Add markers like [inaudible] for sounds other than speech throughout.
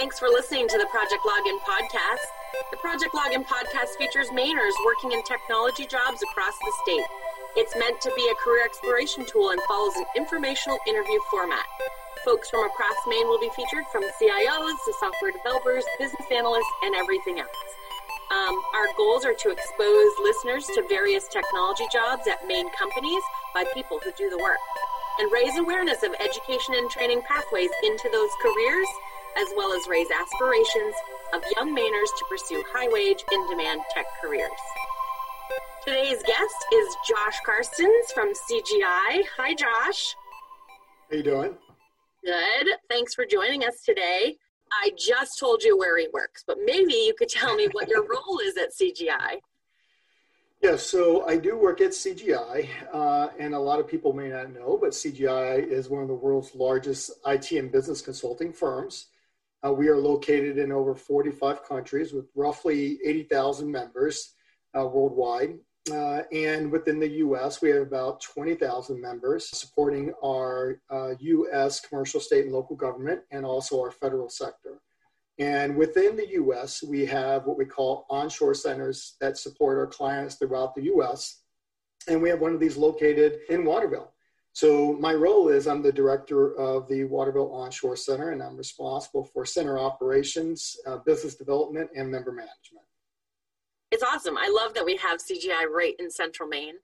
Thanks for listening to the Project Login podcast. The Project Login podcast features Mainers working in technology jobs across the state. It's meant to be a career exploration tool and follows an informational interview format. Folks from across Maine will be featured from CIOs to software developers, business analysts, and everything else. Um, our goals are to expose listeners to various technology jobs at Maine companies by people who do the work and raise awareness of education and training pathways into those careers, as well as raise aspirations of young Mainers to pursue high wage, in demand tech careers. Today's guest is Josh Karstens from CGI. Hi, Josh. How you doing? Good. Thanks for joining us today. I just told you where he works, but maybe you could tell me what your [laughs] role is at CGI. Yeah, so I do work at CGI, uh, and a lot of people may not know, but CGI is one of the world's largest IT and business consulting firms. Uh, we are located in over 45 countries with roughly 80,000 members uh, worldwide. Uh, and within the US, we have about 20,000 members supporting our US uh, commercial, state, and local government, and also our federal sector. And within the US, we have what we call onshore centers that support our clients throughout the US. And we have one of these located in Waterville. So my role is I'm the director of the Waterville Onshore Center, and I'm responsible for center operations, uh, business development, and member management. It's awesome. I love that we have CGI right in Central Maine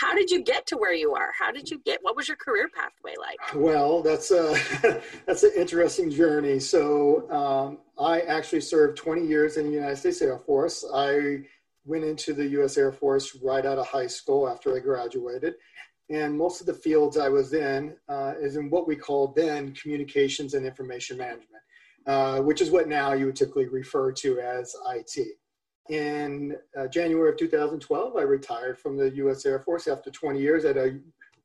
how did you get to where you are? How did you get? What was your career pathway like? Well, that's a [laughs] that's an interesting journey. So um, I actually served 20 years in the United States Air Force. I went into the U.S. Air Force right out of high school after I graduated, and most of the fields I was in uh, is in what we called then communications and information management, uh, which is what now you would typically refer to as IT. In uh, January of 2012, I retired from the U.S. Air Force after 20 years at a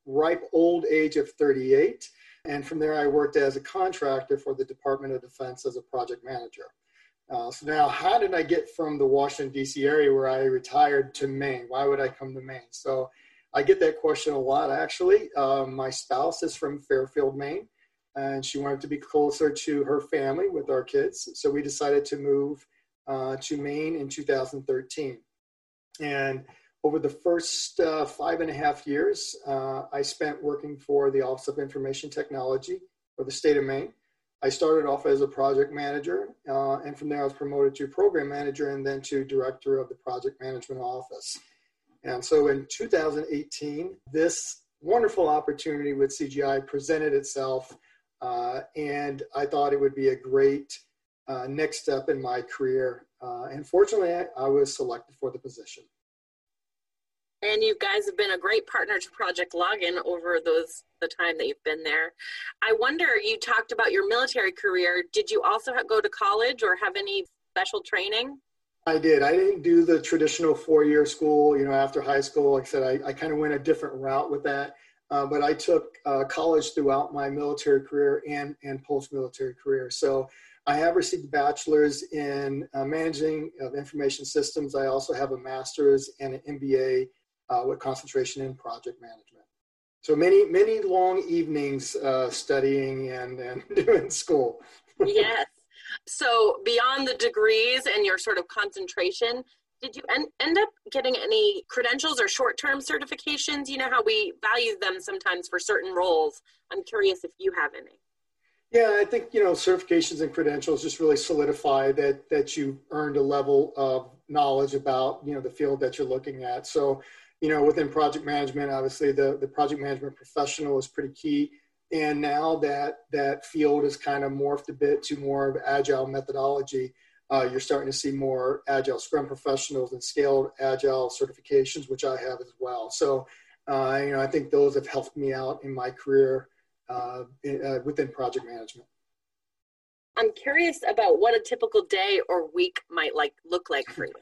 ripe old age of 38. And from there, I worked as a contractor for the Department of Defense as a project manager. Uh, so now, how did I get from the Washington, D.C. area where I retired to Maine? Why would I come to Maine? So I get that question a lot, actually. Um, my spouse is from Fairfield, Maine, and she wanted to be closer to her family with our kids. So we decided to move uh, to Maine in 2013. And over the first uh, five and a half years, uh, I spent working for the Office of Information Technology for the state of Maine. I started off as a project manager, uh, and from there I was promoted to program manager and then to director of the project management office. And so in 2018, this wonderful opportunity with CGI presented itself, uh, and I thought it would be a great uh, next step in my career. Uh, and fortunately, I, I, was selected for the position. And you guys have been a great partner to Project Login over those the time that you've been there. I wonder, you talked about your military career. Did you also go to college or have any special training? I did. I didn't do the traditional four-year school. You know, after high school, like I said, I, I kind of went a different route with that. Uh, but I took uh, college throughout my military career and and post-military career. So I have received a bachelor's in uh, managing of information systems. I also have a master's and an MBA uh, with concentration in project management. So many, many long evenings uh, studying and, and [laughs] doing school. yes. So beyond the degrees and your sort of concentration, did you en- end up getting any credentials or short-term certifications? You know how we value them sometimes for certain roles. I'm curious if you have any. Yeah, I think you know certifications and credentials just really solidify that that you've earned a level of knowledge about you know the field that you're looking at. So, you know, within project management, obviously the the project management professional is pretty key. And now that that field has kind of morphed a bit to more of agile methodology, uh, you're starting to see more agile Scrum professionals and scaled agile certifications, which I have as well. So, uh, you know, I think those have helped me out in my career uh, uh, within project management. I'm curious about what a typical day or week might like look like for you.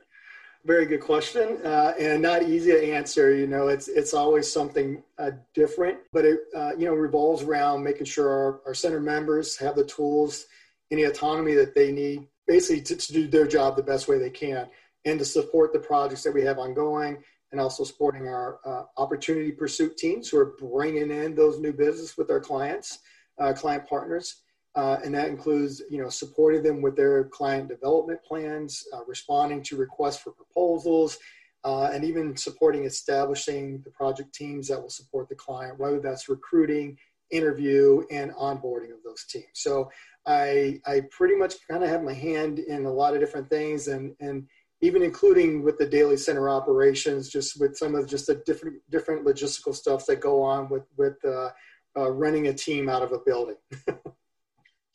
Very good question, uh, and not easy to answer. You know, it's it's always something uh, different, but it uh, you know revolves around making sure our, our center members have the tools, any autonomy that they need, basically to, to do their job the best way they can, and to support the projects that we have ongoing, and also supporting our uh, opportunity pursuit teams who are bringing in those new business with our clients, uh, client partners. Uh, and that includes, you know, supporting them with their client development plans, uh, responding to requests for proposals, uh, and even supporting establishing the project teams that will support the client, whether that's recruiting, interview, and onboarding of those teams. So I, I pretty much kind of have my hand in a lot of different things, and and even including with the daily center operations, just with some of just the different different logistical stuff that go on with with uh, uh, running a team out of a building. [laughs]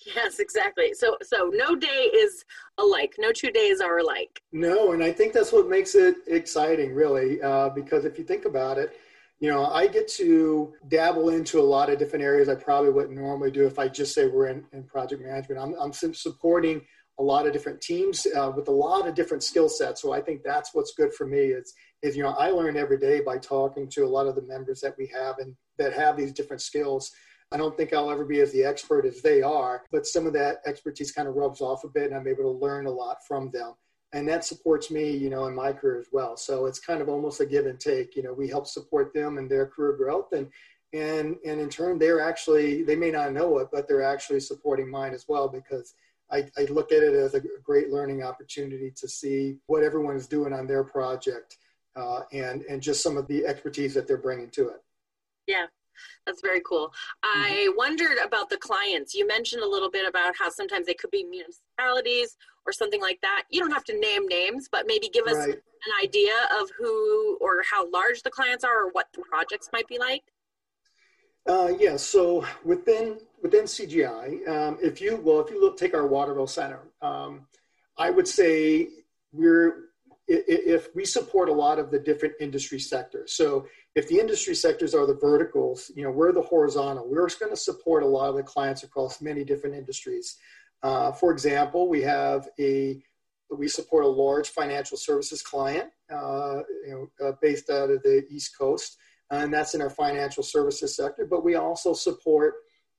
yes, exactly. So so no day is alike. No two days are alike. No, and I think that's what makes it exciting, really, uh, because if you think about it. You know, I get to dabble into a lot of different areas I probably wouldn't normally do if I just say we're in, in project management. I'm, I'm supporting a lot of different teams uh, with a lot of different skill sets. So I think that's what's good for me is, is, you know, I learn every day by talking to a lot of the members that we have and that have these different skills. I don't think I'll ever be as the expert as they are, but some of that expertise kind of rubs off a bit and I'm able to learn a lot from them. And that supports me, you know, in my career as well. So it's kind of almost a give and take. You know, we help support them in their career growth and and and in turn they're actually they may not know it, but they're actually supporting mine as well because I, I look at it as a great learning opportunity to see what everyone is doing on their project uh, and and just some of the expertise that they're bringing to it. Yeah, that's very cool. Mm-hmm. I wondered about the clients. You mentioned a little bit about how sometimes they could be municipalities or something like that. You don't have to name names, but maybe give us right. an idea of who or how large the clients are or what the projects might be like. Uh, yeah, so within within CGI, um, if you well, if you look, take our Waterville Center, um, I would say we're if we support a lot of the different industry sectors. So if the industry sectors are the verticals, you know, we're the horizontal. We're going to support a lot of the clients across many different industries. Uh, for example, we have a we support a large financial services client, uh, you know, uh, based out of the East Coast and that's in our financial services sector. But we also support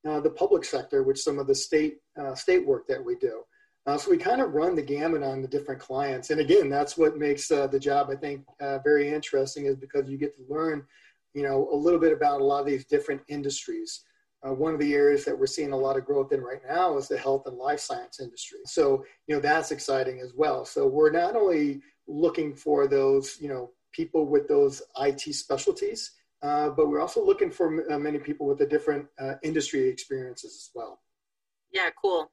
uh, the public sector, which some of the state uh, state work that we do. Uh, so we kind of run the gamut on the different clients, and again, that's what makes uh, the job I think uh, very interesting, is because you get to learn, you know, a little bit about a lot of these different industries. Uh, one of the areas that we're seeing a lot of growth in right now is the health and life science industry. So you know that's exciting as well. So we're not only looking for those you know people with those IT specialties, uh, but we're also looking for uh, many people with the different industry experiences as well. Yeah, cool.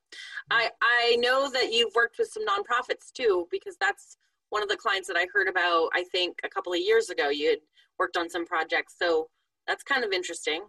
I I know that you've worked with some nonprofits too, because that's one of the clients that I heard about. I think a couple of years ago, you had worked on some projects, so that's kind of interesting.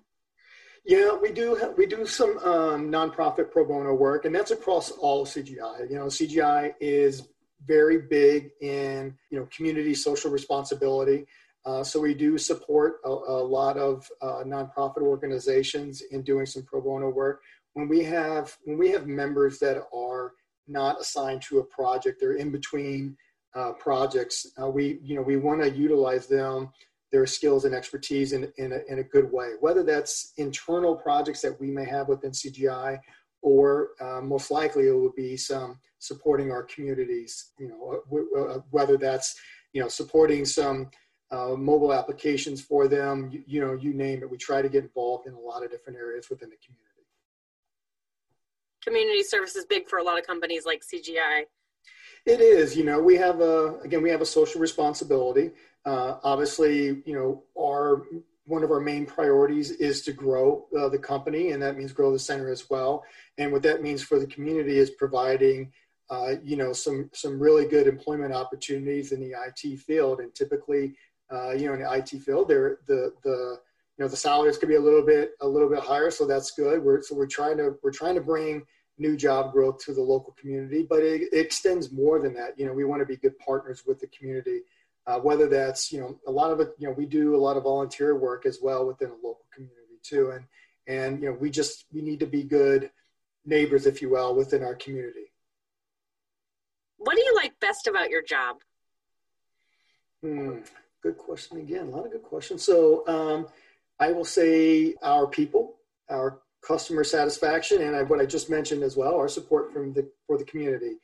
Yeah, we do. We do some um, nonprofit pro bono work, and that's across all CGI. You know, CGI is very big in you know community social responsibility. Uh, so we do support a, a lot of uh, nonprofit organizations in doing some pro bono work. When we have when we have members that are not assigned to a project, they're in between uh, projects. Uh, we you know we want to utilize them their skills and expertise in, in, a, in a good way, whether that's internal projects that we may have within CGI, or uh, most likely it will be some supporting our communities. You know, uh, whether that's you know supporting some uh, mobile applications for them, you, you, know, you name it. We try to get involved in a lot of different areas within the community. Community service is big for a lot of companies like CGI. It is, you know, we have a, again, we have a social responsibility. Uh, obviously, you know, our, one of our main priorities is to grow uh, the company and that means grow the center as well. And what that means for the community is providing uh, you know some some really good employment opportunities in the IT field, and typically uh, you know, in the IT field, there the the you know the salaries could be a little bit a little bit higher, so that's good. We're so we're trying to we're trying to bring new job growth to the local community, but it, it extends more than that. You know, we want to be good partners with the community, uh, whether that's you know a lot of it. You know, we do a lot of volunteer work as well within a local community too, and and you know we just we need to be good neighbors, if you will, within our community. What do you like best about your job? Hmm good question again. A lot of good questions. So um, I will say our people, our customer satisfaction, and what I just mentioned as well, our support from the for the community.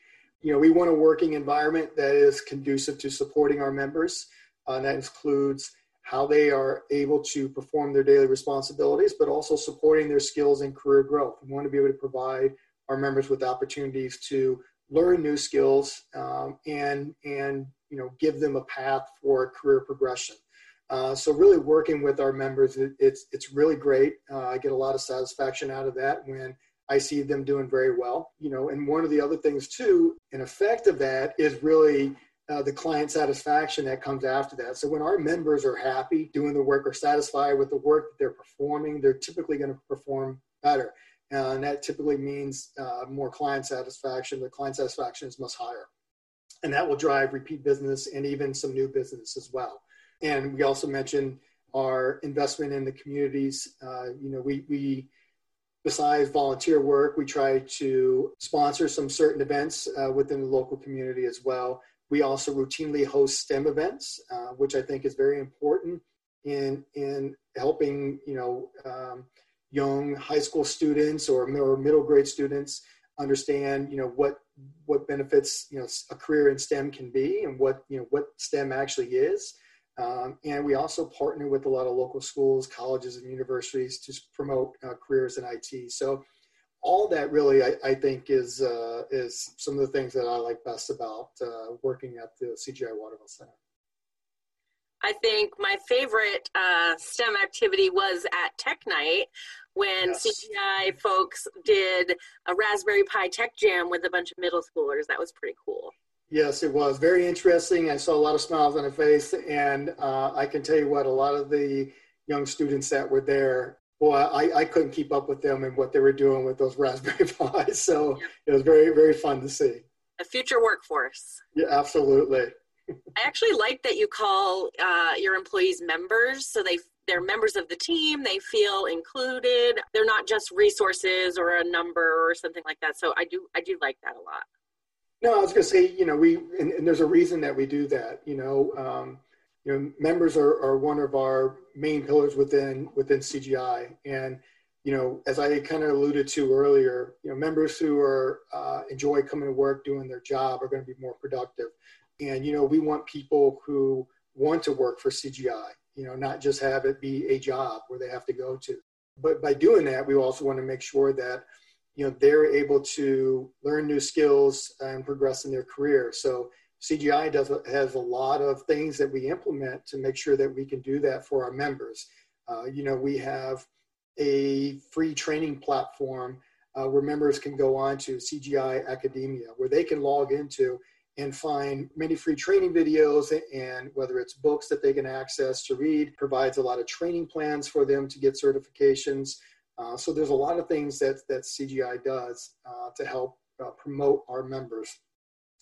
You know, we want a working environment that is conducive to supporting our members. Uh, and that includes how they are able to perform their daily responsibilities, but also supporting their skills and career growth. We want to be able to provide our members with opportunities to learn new skills um, and and you know give them a path for career progression. Uh, so really working with our members, it, it's it's really great. Uh, I get a lot of satisfaction out of that when I see them doing very well. You know, and one of the other things too, an effect of that is really uh, the client satisfaction that comes after that. So when our members are happy doing the work or satisfied with the work that they're performing, they're typically going to perform better. Uh, and that typically means uh, more client satisfaction. The client satisfaction is much higher. And that will drive repeat business and even some new business as well. And we also mentioned our investment in the communities. Uh, you know, we, we, besides volunteer work, we try to sponsor some certain events uh, within the local community as well. We also routinely host STEM events, uh, which I think is very important in in helping you know um, young high school students or, or middle grade students understand you know what what benefits you know a career in STEM can be and what you know what STEM actually is. Um, and we also partner with a lot of local schools, colleges, and universities to promote uh, careers in IT. So all that really, I, I think, is uh, is some of the things that I like best about uh, working at the CGI Waterville Center. I think my favorite uh, STEM activity was at Tech Night when yes. CGI folks did a Raspberry Pi Tech Jam with a bunch of middle schoolers. That was pretty cool. Yes, it was very interesting. I saw a lot of smiles on their face, and uh, I can tell you what, a lot of the young students that were there well, I, I couldn't keep up with them and what they were doing with those Raspberry [laughs] Pis. So it was very, very fun to see. A future workforce. Yeah, absolutely. I actually like that you call uh, your employees members, so they they're members of the team. They feel included. They're not just resources or a number or something like that. So I do I do like that a lot. No, I was going to say, you know, we and, and, there's a reason that we do that. You know, um, you know, members are, are one of our main pillars within within CGI, and you know, as I kind of alluded to earlier, you know, members who are uh, enjoy coming to work, doing their job, are going to be more productive, and you know, we want people who want to work for CGI, you know, not just have it be a job where they have to go to. But by doing that, we also want to make sure that you know they're able to learn new skills and progress in their career. So CGI does has a lot of things that we implement to make sure that we can do that for our members. Uh, you know, we have a free training platform uh, where members can go on to CGI Academia, where they can log into and find many free training videos and whether it's books that they can access to read, provides a lot of training plans for them to get certifications. Uh, so there's a lot of things that, that CGI does uh, to help uh, promote our members.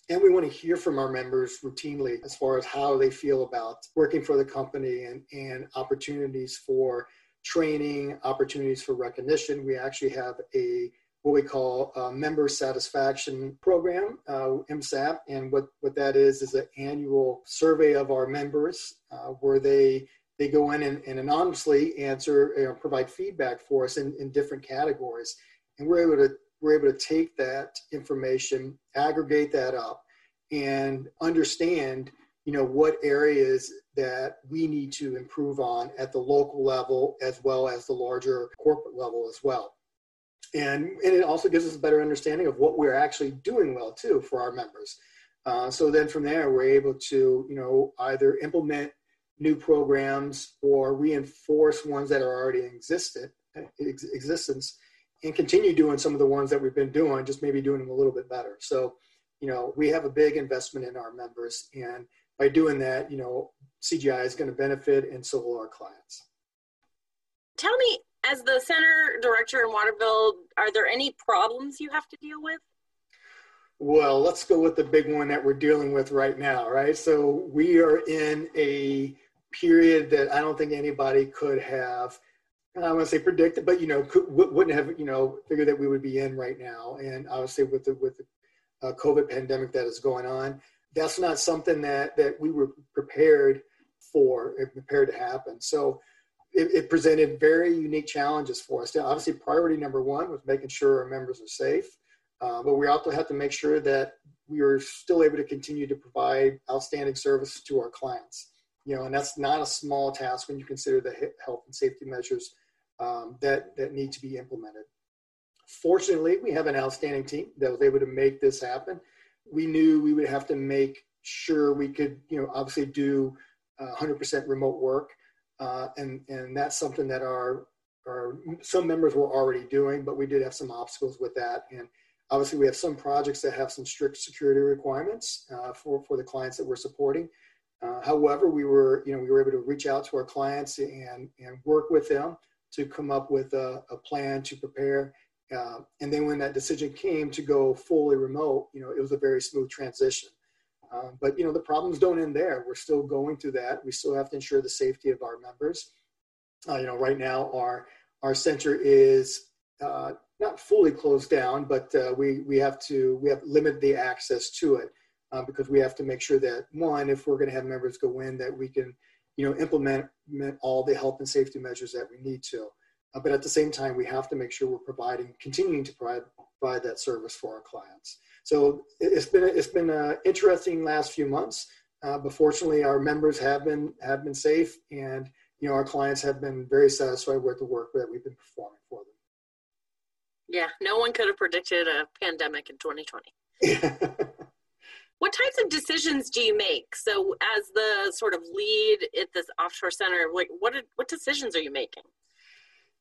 And we want to hear from our members routinely as far as how they feel about working for the company and, and opportunities for training, opportunities for recognition. We actually have a what we call a member satisfaction program, uh, MSAP, and what, what that is is an annual survey of our members uh, where they they go in and, and anonymously answer, you know, provide feedback for us in, in different categories, and we're able to we're able to take that information, aggregate that up, and understand, you know, what areas that we need to improve on at the local level as well as the larger corporate level as well. And, and it also gives us a better understanding of what we're actually doing well too for our members. Uh, so then from there, we're able to, you know, either implement new programs or reinforce ones that are already in ex- existence and continue doing some of the ones that we've been doing, just maybe doing them a little bit better. So, you know, we have a big investment in our members, and by doing that, you know, CGI is going to benefit, and so will our clients. Tell me, as the center director in Waterville, are there any problems you have to deal with? Well, let's go with the big one that we're dealing with right now, right? So we are in a period that I don't think anybody could have I want to say predicted, but you know, could, wouldn't have you know figured that we would be in right now. And obviously, with the with the uh, COVID pandemic that is going on, that's not something that that we were prepared for, and prepared to happen. So it, it, presented very unique challenges for us. Now, obviously, priority number one was making sure our members are safe, uh, but we also have to make sure that we are still able to continue to provide outstanding service to our clients. You know, and that's not a small task when you consider the health and safety measures um, that, that need to be implemented. Fortunately, we have an outstanding team that was able to make this happen. We knew we would have to make sure we could, you know, obviously do uh, 100% remote work, uh, and and that's something that our our some members were already doing, but we did have some obstacles with that. And obviously, we have some projects that have some strict security requirements uh, for for the clients that we're supporting. Uh, however, we were you know we were able to reach out to our clients and and work with them to come up with a, a plan to prepare uh, and then when that decision came to go fully remote, you know, it was a very smooth transition. Um, but you know, the problems don't end there. We're still going through that. We still have to ensure the safety of our members. Uh, you know, right now our our center is uh, not fully closed down, but we we have to we have limited the access to it uh, because we have to make sure that one, if we're going to have members go in, that we can you know implement all the health and safety measures that we need to. Uh, but at the same time, we have to make sure we're providing, continuing to provide, provide that service for our clients. So it's been it's been an interesting last few months, uh, but fortunately, our members have been have been safe, and you know our clients have been very satisfied with the work that we've been performing for them. Yeah, no one could have predicted a pandemic in 2020. [laughs] what types of decisions do you make? So, as the sort of lead at this offshore center, like what what decisions are you making?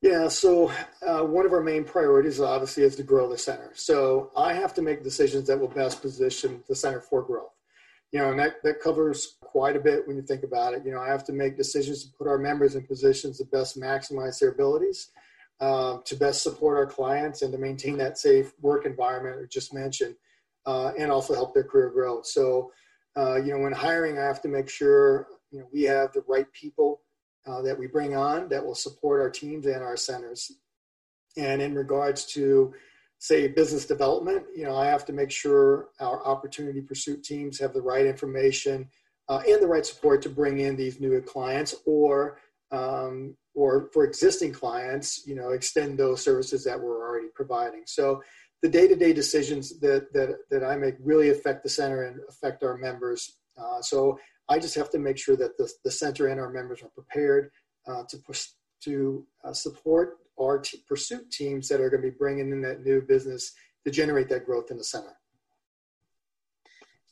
Yeah, so uh, one of our main priorities obviously is to grow the center. So I have to make decisions that will best position the center for growth. You know, and that, that covers quite a bit when you think about it. You know, I have to make decisions to put our members in positions to best maximize their abilities, uh, to best support our clients, and to maintain that safe work environment I just mentioned, uh, and also help their career grow. So, uh, you know, when hiring, I have to make sure you know we have the right people uh, that we bring on that will support our teams and our centers. And in regards to, say, business development, you know, I have to make sure our opportunity pursuit teams have the right information uh, and the right support to bring in these new clients or um, or for existing clients, you know, extend those services that we're already providing. So the day-to-day decisions that that that I make really affect the center and affect our members. Uh, so I just have to make sure that the, the center and our members are prepared uh, to push, to uh, support our t- pursuit teams that are going to be bringing in that new business to generate that growth in the center.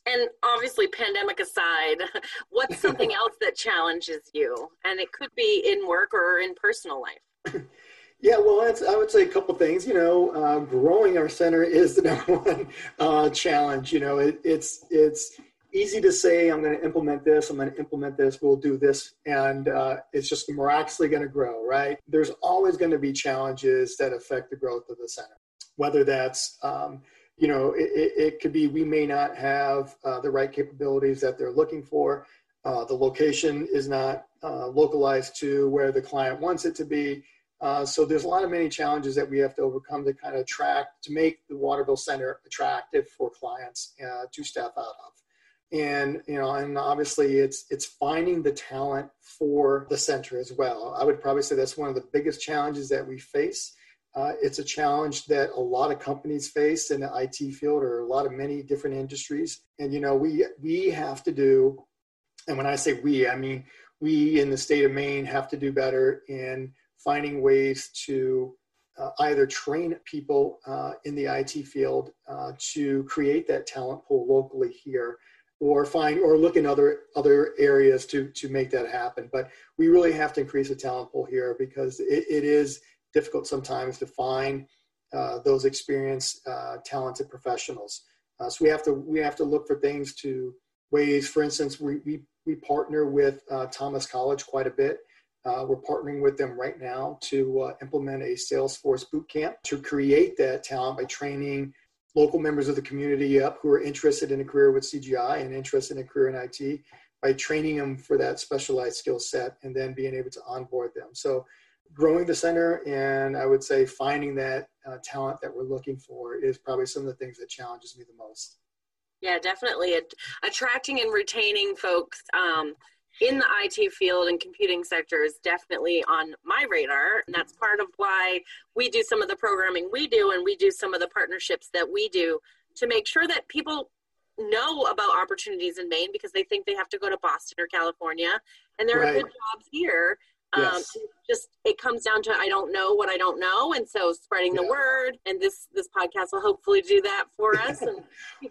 And obviously, pandemic aside, what's something [laughs] else that challenges you? And it could be in work or in personal life. [clears throat] Yeah, well, I would say a couple things. You know, uh, growing our center is the [laughs] number one uh, challenge. You know, it, it's it's easy to say, I'm going to implement this, I'm going to implement this, we'll do this, and uh, it's just miraculously going to grow, right? There's always going to be challenges that affect the growth of the center, whether that's, um, you know, it, it, could be we may not have uh, the right capabilities that they're looking for. Uh, the location is not uh, localized to where the client wants it to be. Uh, so there's a lot of many challenges that we have to overcome to kind of track to make the Waterville Center attractive for clients uh, to staff out of. And you know and obviously it's it's finding the talent for the center as well. I would probably say that's one of the biggest challenges that we face. Uh, it's a challenge that a lot of companies face in the it field or a lot of many different industries. And you know we we have to do and when i say we i mean we in the state of maine have to do better in finding ways to uh, either train people uh, in the IT field uh, to create that talent pool locally here or find or look in other other areas to to make that happen. But we really have to increase the talent pool here because it, it is difficult sometimes to find uh, those experienced, uh, talented professionals. Uh, so we have to we have to look for things to ways. For instance, we we, we partner with Thomas College quite a bit. Uh, we're partnering with them right now to uh, implement a Salesforce boot camp to create that talent by training local members of the community up who are interested in a career with CGI and interested in a career in IT by training them for that specialized skill set and then being able to onboard them. So growing the center and I would say finding that uh, talent that we're looking for is probably some of the things that challenges me the most. Yeah, definitely. Attracting and retaining folks um, in the IT field and computing sector is definitely on my radar. And that's part of why we do some of the programming we do and we do some of the partnerships that we do to make sure that people know about opportunities in Maine because they think they have to go to Boston or California, and there right. are good jobs here. Um, yes. just it comes down to I don't know what I don't know, and so spreading yeah. the word, and this this podcast will hopefully do that for [laughs] us. And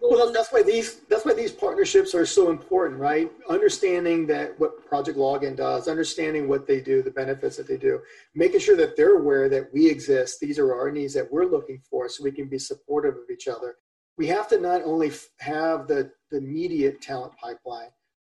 well, that's why these that's why these partnerships are so important, right? Understanding that what Project Login does, understanding what they do, the benefits that they do, making sure that they're aware that we exist. These are our needs that we're looking for, so we can be supportive of each other. We have to not only have the the immediate talent pipeline,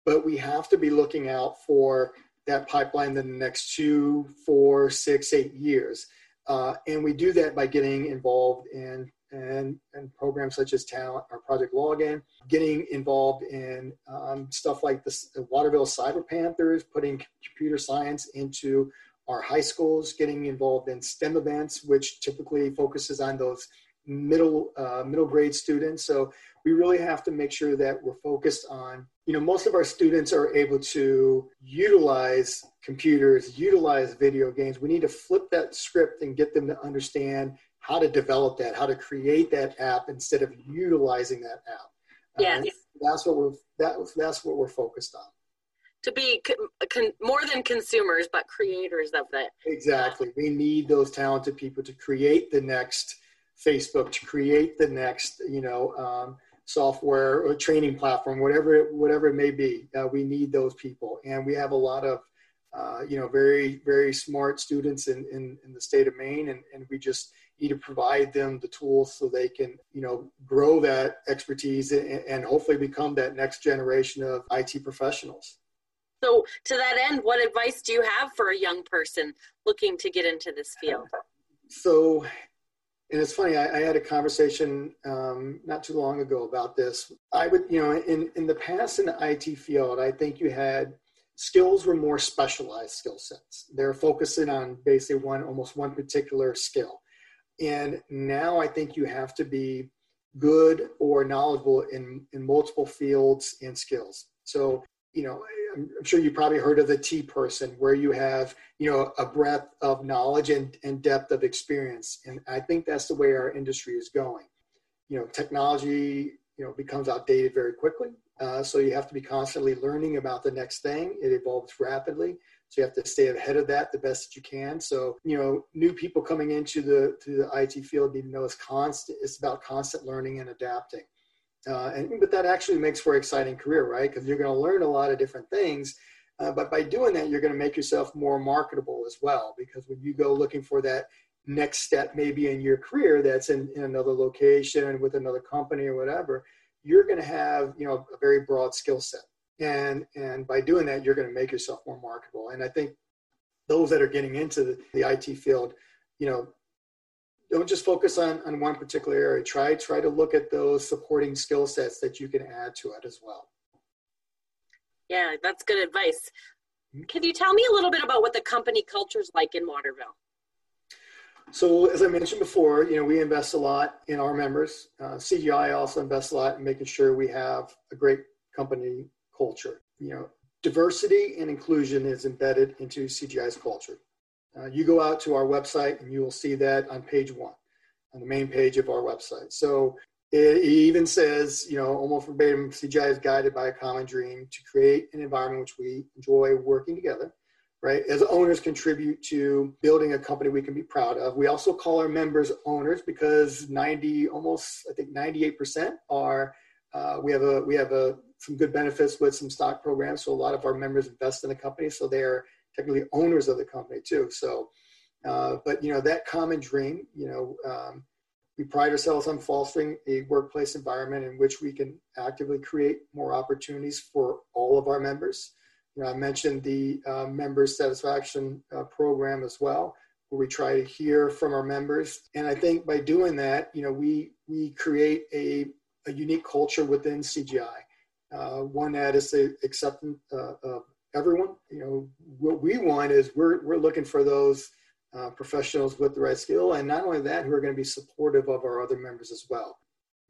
but we have to be looking out for that pipeline in the next two, four, six, eight years. Uh, and we do that by getting involved in and, programs such as Talent or Project Login, getting involved in um, stuff like the, the Waterville Cyber Panthers, putting computer science into our high schools, getting involved in STEM events, which typically focuses on those middle uh, middle grade students. So we really have to make sure that we're focused on you know most of our students are able to utilize computers utilize video games. We need to flip that script and get them to understand how to develop that how to create that app instead of utilizing that app. Yeah uh, that's what we're that, that's what we're focused on. To be con- con- more than consumers but creators of it. Exactly. We need those talented people to create the next facebook to create the next you know um, software or training platform, whatever it, whatever it may be. Uh, we need those people, and we have a lot of uh, you know very very smart students in, in, in the state of Maine, and, and we just need to provide them the tools so they can you know grow that expertise and, and hopefully become that next generation of IT professionals. So, to that end, what advice do you have for a young person looking to get into this field? So, and it's funny, I, I had a conversation um, not too long ago about this. I would, you know, in, in the past in the IT field, I think you had skills were more specialized skill sets. They're focusing on basically one, almost one particular skill. And now I think you have to be good or knowledgeable in, in multiple fields and skills. So, you know, I'm sure you probably heard of the T person, where you have you know a breadth of knowledge and, and depth of experience, and I think that's the way our industry is going. You know, technology you know becomes outdated very quickly, uh, so you have to be constantly learning about the next thing. It evolves rapidly, so you have to stay ahead of that the best that you can. So you know, new people coming into the to the IT field need to know it's constant. It's about constant learning and adapting. Uh, and but that actually makes for an exciting career, right? Because you're going to learn a lot of different things. Uh, but by doing that, you're going to make yourself more marketable as well. Because when you go looking for that next step, maybe in your career, that's in, in another location with another company or whatever, you're going to have you know a very broad skill set. And and by doing that, you're going to make yourself more marketable. And I think those that are getting into the, the IT field, you know, don't just focus on, on one particular area. Try try to look at those supporting skill sets that you can add to it as well. Yeah, that's good advice. Mm-hmm. Can you tell me a little bit about what the company culture is like in Waterville? So, as I mentioned before, you know, we invest a lot in our members. Uh, CGI also invests a lot in making sure we have a great company culture. You know, diversity and inclusion is embedded into CGI's culture. Uh, you go out to our website and you will see that on page one, on the main page of our website. So it even says, you know, almost verbatim, CGI is guided by a common dream to create an environment which we enjoy working together, right? As owners contribute to building a company we can be proud of. We also call our members owners because 90, almost, I think 98% are, uh, we have a, we have a, some good benefits with some stock programs. So a lot of our members invest in the company. So they're technically owners of the company too. So, uh, but you know that common dream. You know, um, we pride ourselves on fostering a workplace environment in which we can actively create more opportunities for all of our members. You know, I mentioned the uh, member satisfaction uh, program as well, where we try to hear from our members. And I think by doing that, you know, we we create a, a unique culture within CGI. Uh, one that is the acceptance uh, of everyone. You know, what we want is we're we're looking for those uh, professionals with the right skill, and not only that, who are going to be supportive of our other members as well.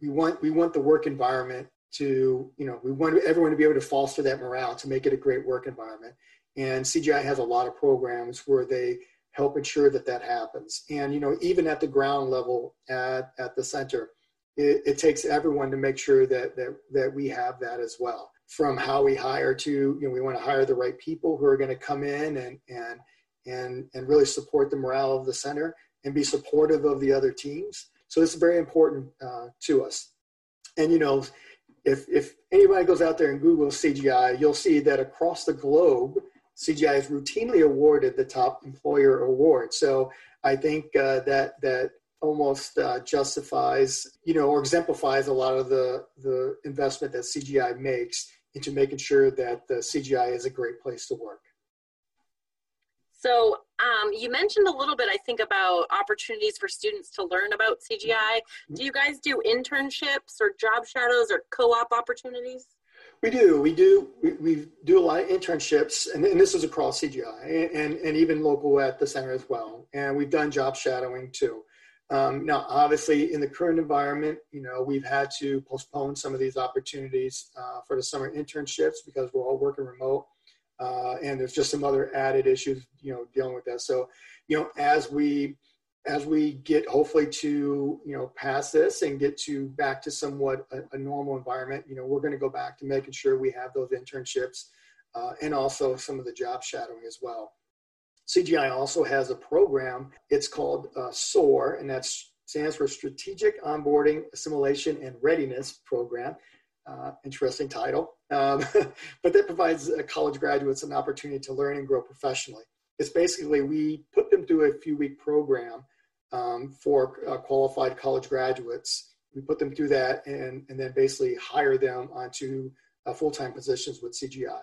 We want we want the work environment to you know we want everyone to be able to foster that morale to make it a great work environment. And CGI has a lot of programs where they help ensure that that happens. And you know, even at the ground level at at the center, it, it, takes everyone to make sure that, that that we have that as well. From how we hire to, you know, we want to hire the right people who are going to come in and and and and really support the morale of the center and be supportive of the other teams. So this is very important uh, to us. And you know, if if anybody goes out there and Google CGI, you'll see that across the globe, CGI is routinely awarded the top employer award. So I think uh, that that almost uh, justifies, you know, or exemplifies a lot of the the investment that CGI makes into making sure that the CGI is a great place to work. So um, you mentioned a little bit, I think, about opportunities for students to learn about CGI. Do you guys do internships or job shadows or co-op opportunities? We do. We do. We, we do a lot of internships, and, and this is across CGI and, and even local at the center as well. And we've done job shadowing too. Um, now, obviously, in the current environment, you know, we've had to postpone some of these opportunities uh, for the summer internships because we're all working remote, uh, and there's just some other added issues, you know, dealing with that. So, you know, as we as we get hopefully to you know past this and get to back to somewhat a, a normal environment, you know, we're going to go back to making sure we have those internships uh, and also some of the job shadowing as well. CGI also has a program. It's called uh, SOAR, and that stands for Strategic Onboarding, Assimilation, and Readiness Program. Uh, interesting title, um, [laughs] but that provides uh, college graduates an opportunity to learn and grow professionally. It's basically we put them through a few week program um, for uh, qualified college graduates. We put them through that and, and then basically hire them onto uh, full time positions with CGI.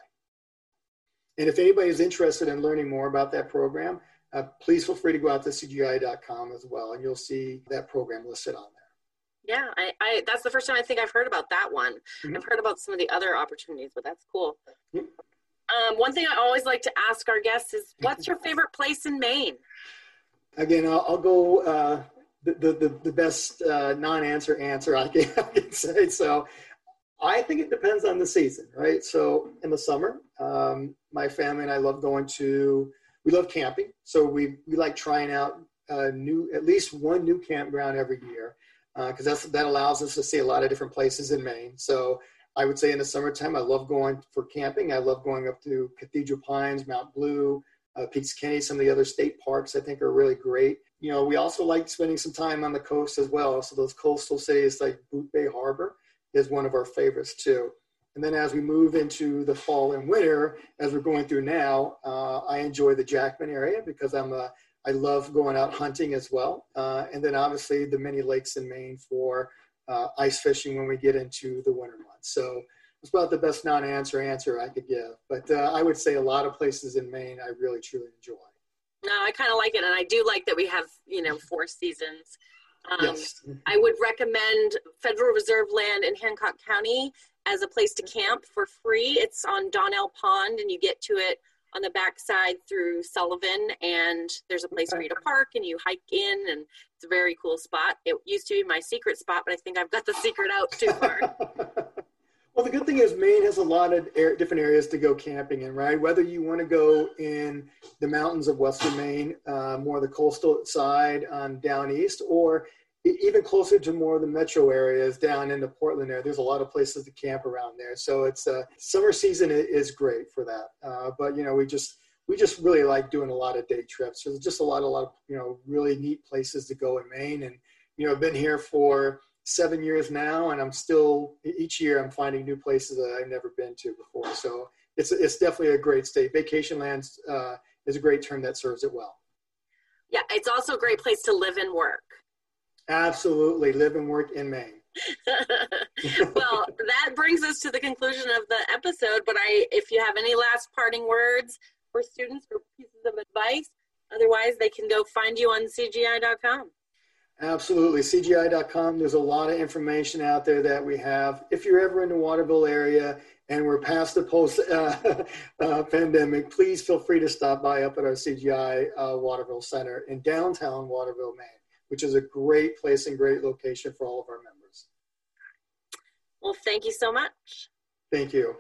And if anybody is interested in learning more about that program, uh, please feel free to go out to cgi.com as well, and you'll see that program listed on there. Yeah, I, I that's the first time I think I've heard about that one. Mm-hmm. I've heard about some of the other opportunities, but that's cool. Mm-hmm. Um, one thing I always like to ask our guests is, what's your favorite place in Maine? Again, I'll, I'll go uh, the, the, the best uh, non-answer answer I can, [laughs] I can say. So I think it depends on the season, right? So in the summer, um, my family and I love going to, we love camping. So we, we like trying out a new, at least one new campground every year because uh, that allows us to see a lot of different places in Maine. So I would say in the summertime, I love going for camping. I love going up to Cathedral Pines, Mount Blue, uh, Peaks Kenny, some of the other state parks I think are really great. You know, we also like spending some time on the coast as well. So those coastal cities like Boothbay Harbor is one of our favorites too. And then as we move into the fall and winter, as we're going through now, uh, I enjoy the Jackman area because I'm a, I love going out hunting as well. Uh, and then obviously the many lakes in Maine for uh, ice fishing when we get into the winter months. So it's about the best non-answer answer I could give. But uh, I would say a lot of places in Maine I really truly enjoy. No, I kind of like it, and I do like that we have you know four seasons. Um, yes. I would recommend Federal Reserve land in Hancock County as a place to camp for free. It's on Donnell Pond, and you get to it on the backside through Sullivan, and there's a place for you to park, and you hike in, and it's a very cool spot. It used to be my secret spot, but I think I've got the secret out too far. [laughs] well, the good thing is Maine has a lot of air, different areas to go camping in, right? Whether you want to go in the mountains of Western Maine, uh, more the coastal side on down east, or even closer to more of the metro areas down into Portland there, there's a lot of places to camp around there. So it's uh, summer season is great for that. Uh, but you know, we just we just really like doing a lot of day trips. There's just a lot, a lot of you know really neat places to go in Maine. And you know, I've been here for seven years now, and I'm still each year I'm finding new places that I've never been to before. So it's it's definitely a great state. Vacation lands uh, is a great term that serves it well. Yeah, it's also a great place to live and work. Absolutely. Live and work in Maine. [laughs] [laughs] well, that brings us to the conclusion of the episode. But I, if you have any last parting words for students or pieces of advice, otherwise they can go find you on CGI.com. Absolutely. CGI.com. There's a lot of information out there that we have. If you're ever in the Waterville area and we're past the post [laughs] uh, uh, pandemic, please feel free to stop by up at our CGI uh, Waterville Center in downtown Waterville, Maine which is a great place and great location for all of our members. Well, thank you so much. Thank you.